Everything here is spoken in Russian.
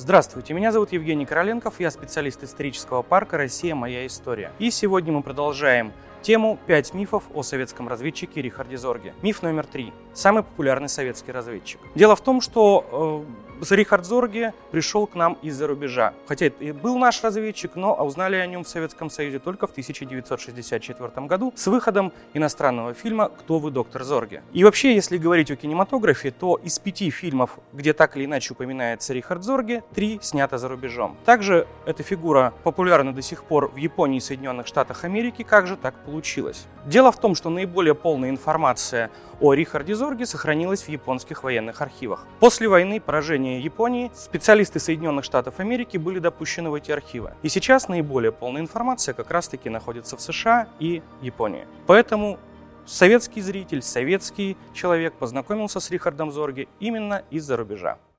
Здравствуйте, меня зовут Евгений Короленков, я специалист исторического парка «Россия. Моя история». И сегодня мы продолжаем тему «5 мифов о советском разведчике Рихарде Зорге». Миф номер три. Самый популярный советский разведчик. Дело в том, что э, Рихард Зорге пришел к нам из-за рубежа. Хотя и был наш разведчик, но узнали о нем в Советском Союзе только в 1964 году с выходом иностранного фильма «Кто вы, доктор Зорге?». И вообще, если говорить о кинематографе, то из пяти фильмов, где так или иначе упоминается Рихард Зорге, три снято за рубежом. Также эта фигура популярна до сих пор в Японии и Соединенных Штатах Америки. Как же так получилось? Дело в том, что наиболее полная информация о Рихарде Зорге сохранилась в японских военных архивах. После войны поражения Японии специалисты Соединенных Штатов Америки были допущены в эти архивы. И сейчас наиболее полная информация как раз-таки находится в США и Японии. Поэтому советский зритель, советский человек познакомился с Рихардом Зорге именно из-за рубежа.